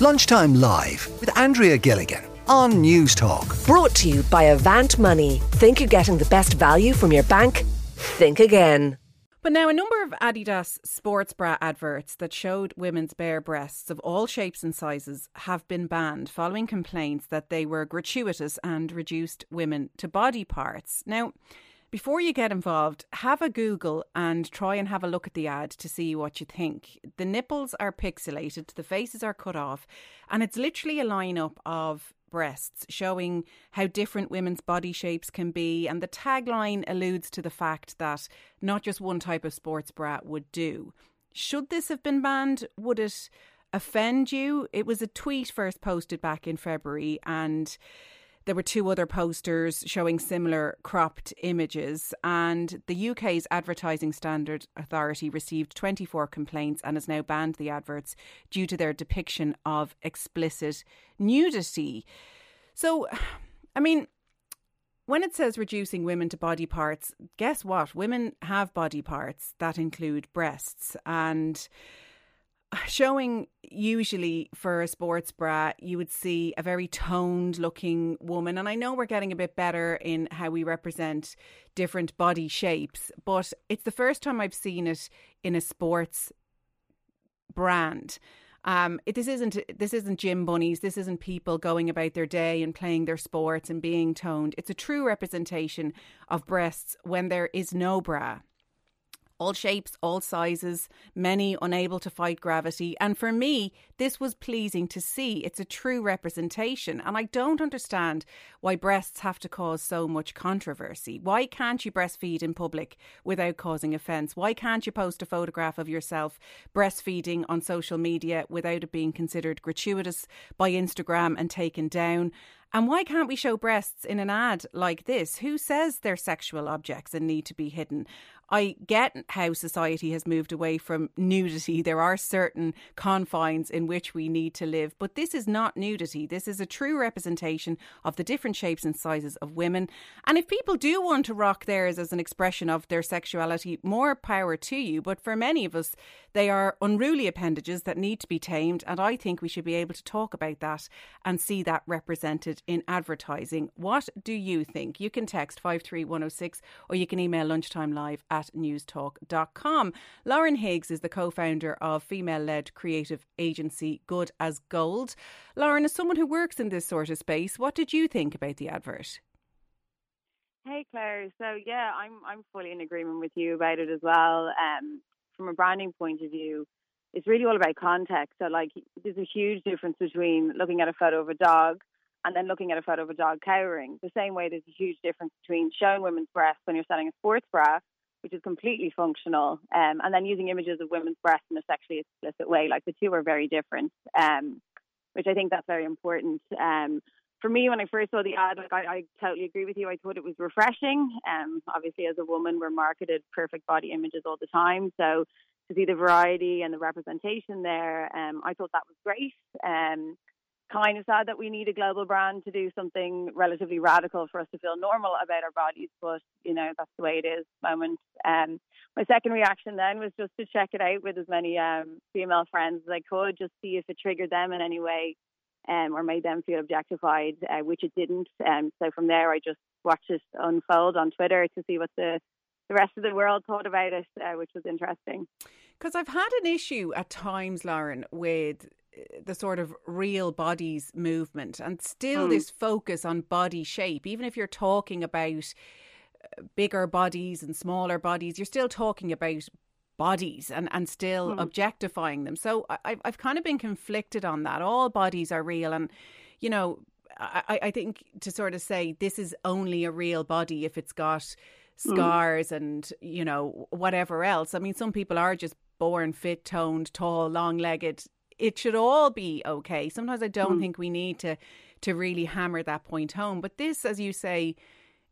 Lunchtime Live with Andrea Gilligan on News Talk. Brought to you by Avant Money. Think you're getting the best value from your bank? Think again. But now, a number of Adidas sports bra adverts that showed women's bare breasts of all shapes and sizes have been banned following complaints that they were gratuitous and reduced women to body parts. Now, before you get involved, have a Google and try and have a look at the ad to see what you think. The nipples are pixelated, the faces are cut off, and it's literally a lineup of breasts, showing how different women's body shapes can be. And the tagline alludes to the fact that not just one type of sports bra would do. Should this have been banned? Would it offend you? It was a tweet first posted back in February and there were two other posters showing similar cropped images, and the UK's Advertising Standard Authority received 24 complaints and has now banned the adverts due to their depiction of explicit nudity. So, I mean, when it says reducing women to body parts, guess what? Women have body parts that include breasts and showing usually for a sports bra you would see a very toned looking woman and i know we're getting a bit better in how we represent different body shapes but it's the first time i've seen it in a sports brand um, it, this isn't this isn't gym bunnies. This isn't people going about their day and playing their sports and being toned. It's a true representation of breasts when there is no bra all shapes, all sizes, many unable to fight gravity. And for me, this was pleasing to see. It's a true representation. And I don't understand why breasts have to cause so much controversy. Why can't you breastfeed in public without causing offence? Why can't you post a photograph of yourself breastfeeding on social media without it being considered gratuitous by Instagram and taken down? And why can't we show breasts in an ad like this? Who says they're sexual objects and need to be hidden? I get how society has moved away from nudity. There are certain confines in which we need to live, but this is not nudity. This is a true representation of the different shapes and sizes of women. And if people do want to rock theirs as an expression of their sexuality, more power to you. But for many of us, they are unruly appendages that need to be tamed. And I think we should be able to talk about that and see that represented in advertising. What do you think? You can text 53106 or you can email lunchtime live at at newstalk.com. Lauren Higgs is the co founder of female led creative agency Good as Gold. Lauren, as someone who works in this sort of space, what did you think about the advert? Hey Claire, so yeah, I'm I'm fully in agreement with you about it as well. Um, from a branding point of view, it's really all about context. So like, there's a huge difference between looking at a photo of a dog and then looking at a photo of a dog cowering. The same way, there's a huge difference between showing women's breasts when you're selling a sports bra which is completely functional, um, and then using images of women's breasts in a sexually explicit way. Like the two are very different, um, which I think that's very important. Um, for me, when I first saw the ad, like I, I, totally agree with you. I thought it was refreshing. Um, obviously, as a woman, we're marketed perfect body images all the time, so to see the variety and the representation there, um, I thought that was great. Kind of sad that we need a global brand to do something relatively radical for us to feel normal about our bodies, but you know that's the way it is. Moment. Um, my second reaction then was just to check it out with as many um, female friends as I could, just see if it triggered them in any way, um, or made them feel objectified, uh, which it didn't. Um, so from there, I just watched it unfold on Twitter to see what the the rest of the world thought about it, uh, which was interesting. Because I've had an issue at times, Lauren, with the sort of real bodies movement and still mm. this focus on body shape even if you're talking about uh, bigger bodies and smaller bodies you're still talking about bodies and, and still mm. objectifying them so I, I've kind of been conflicted on that all bodies are real and you know I, I think to sort of say this is only a real body if it's got mm. scars mm. and you know whatever else i mean some people are just born fit toned tall long legged it should all be okay. Sometimes I don't mm. think we need to to really hammer that point home. But this, as you say,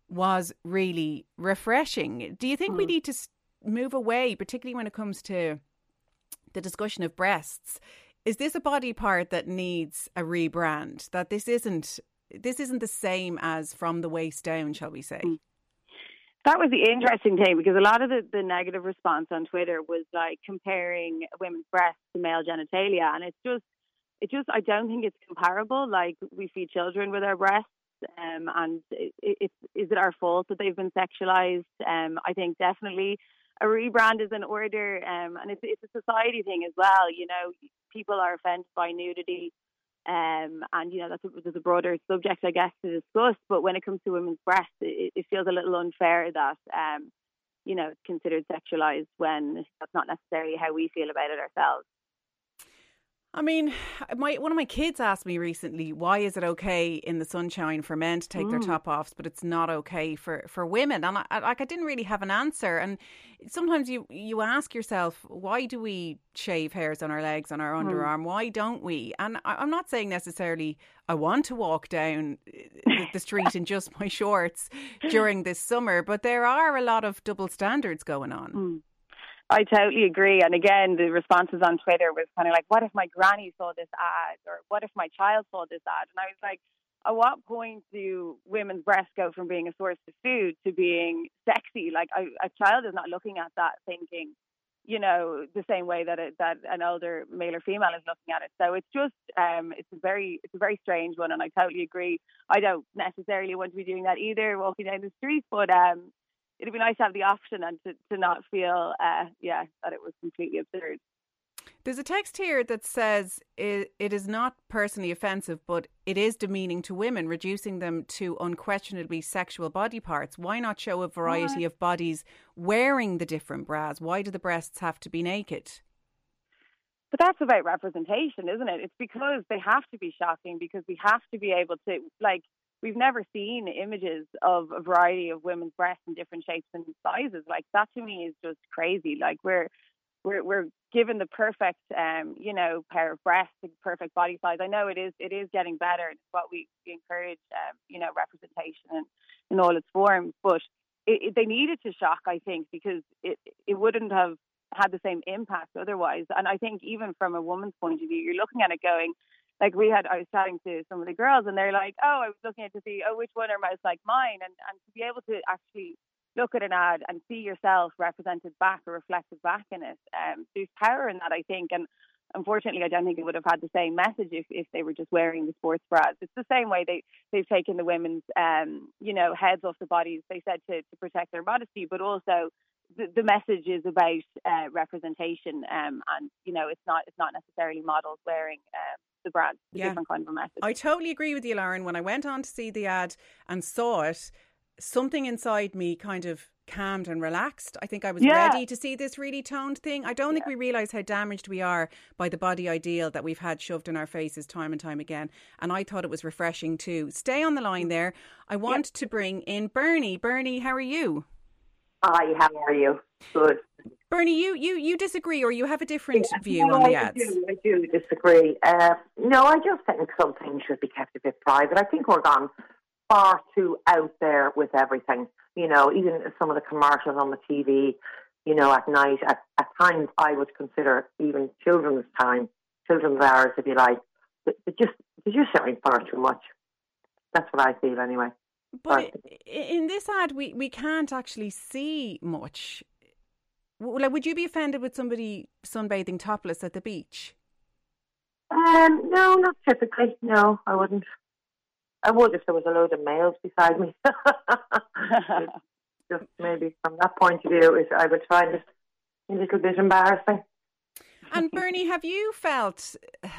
was really refreshing. Do you think mm. we need to move away, particularly when it comes to the discussion of breasts? Is this a body part that needs a rebrand? That this isn't this isn't the same as from the waist down, shall we say? Mm that was the interesting thing because a lot of the, the negative response on Twitter was like comparing women's breasts to male genitalia, and it's just it just I don't think it's comparable. Like we feed children with our breasts, um, and it, it, is it our fault that they've been sexualized? Um, I think definitely a rebrand is in order, um, and it's it's a society thing as well. You know, people are offended by nudity. Um, and you know that's a, that's a broader subject, I guess, to discuss. But when it comes to women's breasts, it, it feels a little unfair that um, you know it's considered sexualized when that's not necessarily how we feel about it ourselves. I mean, my one of my kids asked me recently, why is it okay in the sunshine for men to take mm. their top offs, but it's not okay for, for women? And I, like, I didn't really have an answer. And sometimes you you ask yourself, why do we shave hairs on our legs, on our mm. underarm? Why don't we? And I, am not saying necessarily I want to walk down uh, the street in just my shorts during this summer, but there are a lot of double standards going on. Mm. I totally agree. And again, the responses on Twitter was kind of like, what if my granny saw this ad? Or what if my child saw this ad? And I was like, at what point do women's breasts go from being a source of food to being sexy? Like a, a child is not looking at that thinking, you know, the same way that it, that an older male or female is looking at it. So it's just, um, it's a very, it's a very strange one, and I totally agree. I don't necessarily want to be doing that either, walking down the street, but um, it'd be nice to have the option and to, to not feel, uh, yeah, that it was completely absurd. There's a text here that says it, it is not personally offensive, but it is demeaning to women, reducing them to unquestionably sexual body parts. Why not show a variety what? of bodies wearing the different bras? Why do the breasts have to be naked? But that's about representation, isn't it? It's because they have to be shocking because we have to be able to, like, we've never seen images of a variety of women's breasts in different shapes and sizes. Like that to me is just crazy. Like we're we're we're given the perfect um, you know, pair of breasts, the perfect body size. I know it is it is getting better. It's what we, we encourage um, you know, representation in, in all its forms. But it, it, they needed to shock, I think, because it it wouldn't have had the same impact otherwise. And I think even from a woman's point of view, you're looking at it going, like we had, I was chatting to some of the girls, and they're like, "Oh, I was looking at to see, oh, which one are most like mine," and and to be able to actually look at an ad and see yourself represented back or reflected back in it, um, there's power in that, I think, and unfortunately, I don't think it would have had the same message if, if they were just wearing the sports bras. It's the same way they they've taken the women's, um, you know, heads off the bodies. They said to to protect their modesty, but also the, the message is about uh, representation, um, and you know, it's not it's not necessarily models wearing. Um, the brand, yeah. different kind of a message. I totally agree with you, Lauren. When I went on to see the ad and saw it, something inside me kind of calmed and relaxed. I think I was yeah. ready to see this really toned thing. I don't yeah. think we realise how damaged we are by the body ideal that we've had shoved in our faces time and time again. And I thought it was refreshing too. Stay on the line mm. there. I want to bring in Bernie. Bernie, how are you? Hi, how are you? Good. Bernie, you, you, you disagree or you have a different yeah, view no, on the ads? I do, I do disagree. Uh, no, I just think some things should be kept a bit private. I think we're gone far too out there with everything. You know, even some of the commercials on the TV, you know, at night, at, at times I would consider even children's time, children's hours, if you like, they just, you're showing far too much. That's what I feel anyway. But in this ad, we, we can't actually see much. Like, would you be offended with somebody sunbathing topless at the beach? Um, no, not typically. No, I wouldn't. I would if there was a load of males beside me. Just maybe from that point of view, I would find it a little bit embarrassing. And Bernie, have you felt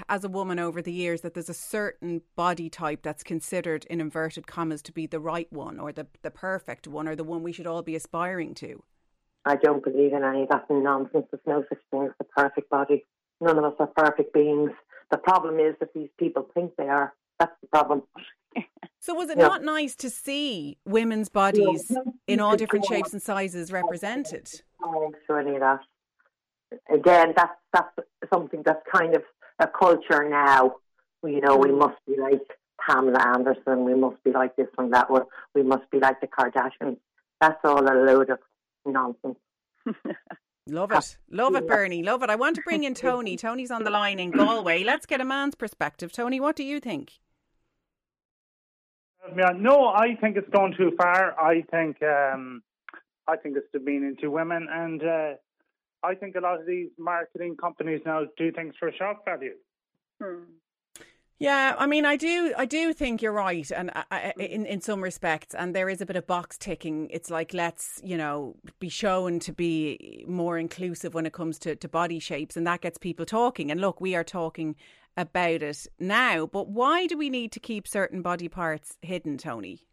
as a woman over the years that there's a certain body type that's considered, in inverted commas, to be the right one or the, the perfect one or the one we should all be aspiring to? I don't believe in any of that nonsense. There's no such thing as the perfect body. None of us are perfect beings. The problem is that these people think they are. That's the problem. So was it yeah. not nice to see women's bodies in all different shapes and sizes represented? Oh, sure any of that. Again, that's that's something that's kind of a culture now. You know, we must be like Pamela Anderson. We must be like this and that one. We must be like the Kardashians. That's all a load of nonsense. Love it. Love it, Bernie. Love it. I want to bring in Tony. Tony's on the line in Galway. Let's get a man's perspective. Tony, what do you think? No, I think it's gone too far. I think um, I think it's demeaning to women, and uh, I think a lot of these marketing companies now do things for shock value. Hmm. Yeah, I mean, I do, I do think you're right, and I, in in some respects, and there is a bit of box ticking. It's like let's, you know, be shown to be more inclusive when it comes to, to body shapes, and that gets people talking. And look, we are talking about it now, but why do we need to keep certain body parts hidden, Tony?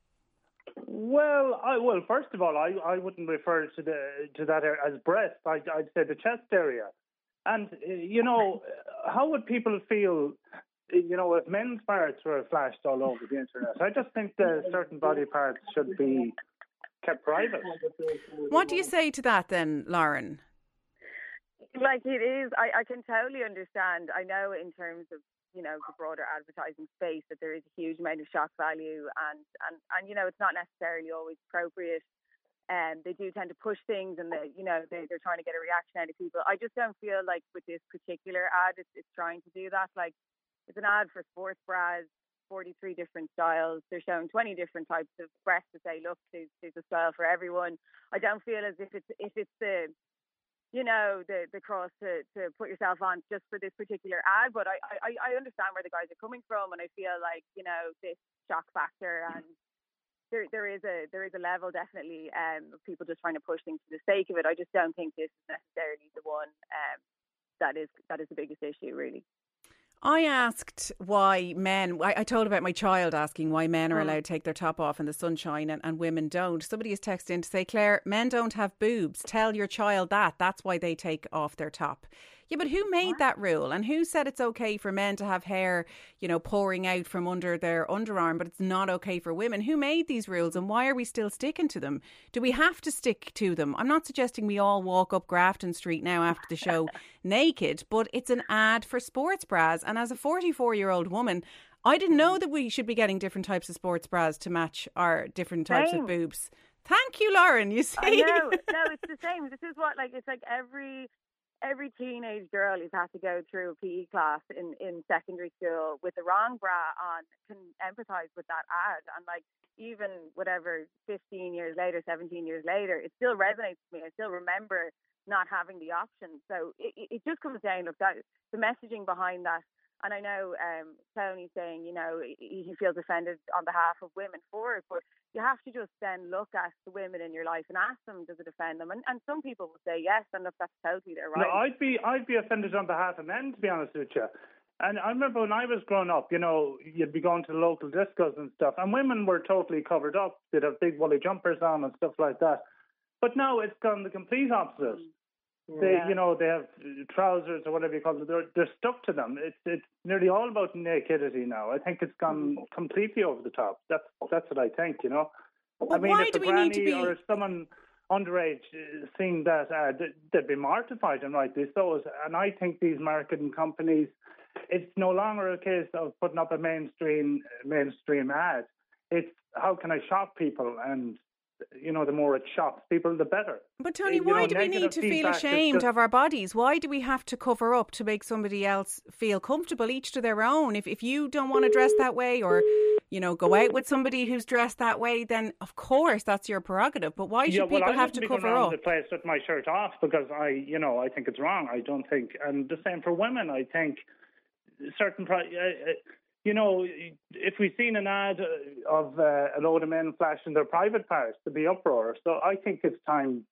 Well, I well, first of all, I, I wouldn't refer to the to that as breast. I, I'd say the chest area, and uh, you know, uh, how would people feel uh, you know, if men's parts were flashed all over the internet, I just think that certain body parts should be kept private. What do you say to that then, Lauren? Like it is, I, I can totally understand. I know in terms of you know the broader advertising space that there is a huge amount of shock value, and and and you know it's not necessarily always appropriate. And they do tend to push things, and they, you know, they, they're trying to get a reaction out of people. I just don't feel like with this particular ad, it's, it's trying to do that. Like it's an ad for sports bras, 43 different styles. They're showing 20 different types of breasts to say, look, there's, there's a style for everyone. I don't feel as if it's if it's the you know the the cross to, to put yourself on just for this particular ad, but I, I I understand where the guys are coming from, and I feel like you know this shock factor and there there is a there is a level definitely um, of people just trying to push things for the sake of it. I just don't think this is necessarily the one um, that is that is the biggest issue really. I asked why men, I, I, told about my child asking why men are mm. allowed to take their top off in the sunshine and, and women don't. Somebody has texted in to say, Claire, men don't have boobs. Tell your child that. That's why they take off their top. Yeah, but who made that rule and who said it's okay for men to have hair, you know, pouring out from under their underarm, but it's not okay for women? Who made these rules and why are we still sticking to them? Do we have to stick to them? I'm not suggesting we all walk up Grafton Street now after the show naked, but it's an ad for sports bras. And as a 44 year old woman, I didn't know mm. that we should be getting different types of sports bras to match our different types same. of boobs. Thank you, Lauren. You see, I know. No, it's the same. This is what like it's like every every teenage girl who's had to go through a PE class in, in secondary school with the wrong bra on can empathize with that ad. And like, even whatever, 15 years later, 17 years later, it still resonates with me. I still remember not having the option. So it, it just comes down, look, that, the messaging behind that and I know um, Tony saying, you know, he feels offended on behalf of women for it, but you have to just then look at the women in your life and ask them, does it offend them? And, and some people will say yes, and look, that's totally their right. No, I'd be I'd be offended on behalf of men, to be honest with you. And I remember when I was growing up, you know, you'd be going to the local discos and stuff, and women were totally covered up. They'd have big woolly jumpers on and stuff like that. But now it's gone the complete opposite. Mm. They, yeah. you know, they have uh, trousers or whatever you call them. They're, they're stuck to them. It's it's nearly all about nakedity now. I think it's gone mm-hmm. completely over the top. That's that's what I think. You know, I mean, why if do a we granny need to be... or someone underage uh, seeing that uh, ad, they'd be mortified and rightly so. And I think these marketing companies, it's no longer a case of putting up a mainstream uh, mainstream ad. It's how can I shock people and you know, the more it shocks people, the better. But Tony, why know, do we need to feel ashamed just... of our bodies? Why do we have to cover up to make somebody else feel comfortable? Each to their own. If if you don't want to dress that way, or you know, go out with somebody who's dressed that way, then of course that's your prerogative. But why should yeah, well, people have to cover up? the place with my shirt off because I, you know, I think it's wrong. I don't think, and the same for women. I think certain. Uh, uh, you know, if we've seen an ad of uh, a load of men flashing their private parts, to be uproar. So I think it's time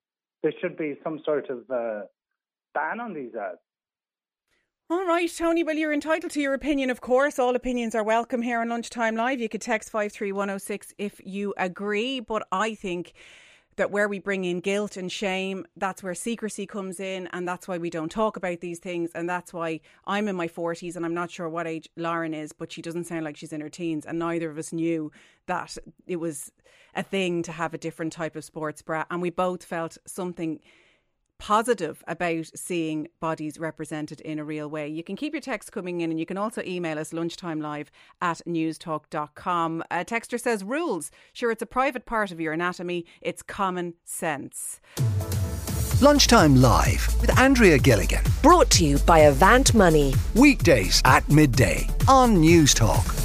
there should be some sort of uh, ban on these ads. All right, Tony. Well, you're entitled to your opinion, of course. All opinions are welcome here on Lunchtime Live. You could text 53106 if you agree. But I think that where we bring in guilt and shame, that's where secrecy comes in, and that's why we don't talk about these things, and that's why I'm in my 40s and I'm not sure what age Lauren is, but she doesn't sound like she's in her teens, and neither of us knew that it was a thing to have a different type of sports bra, and we both felt something positive about seeing bodies represented in a real way. You can keep your texts coming in and you can also email us lunchtime live at newstalk.com. A texter says, Rules. Sure, it's a private part of your anatomy, it's common sense. Lunchtime Live with Andrea Gilligan. Brought to you by Avant Money. Weekdays at midday on Newstalk.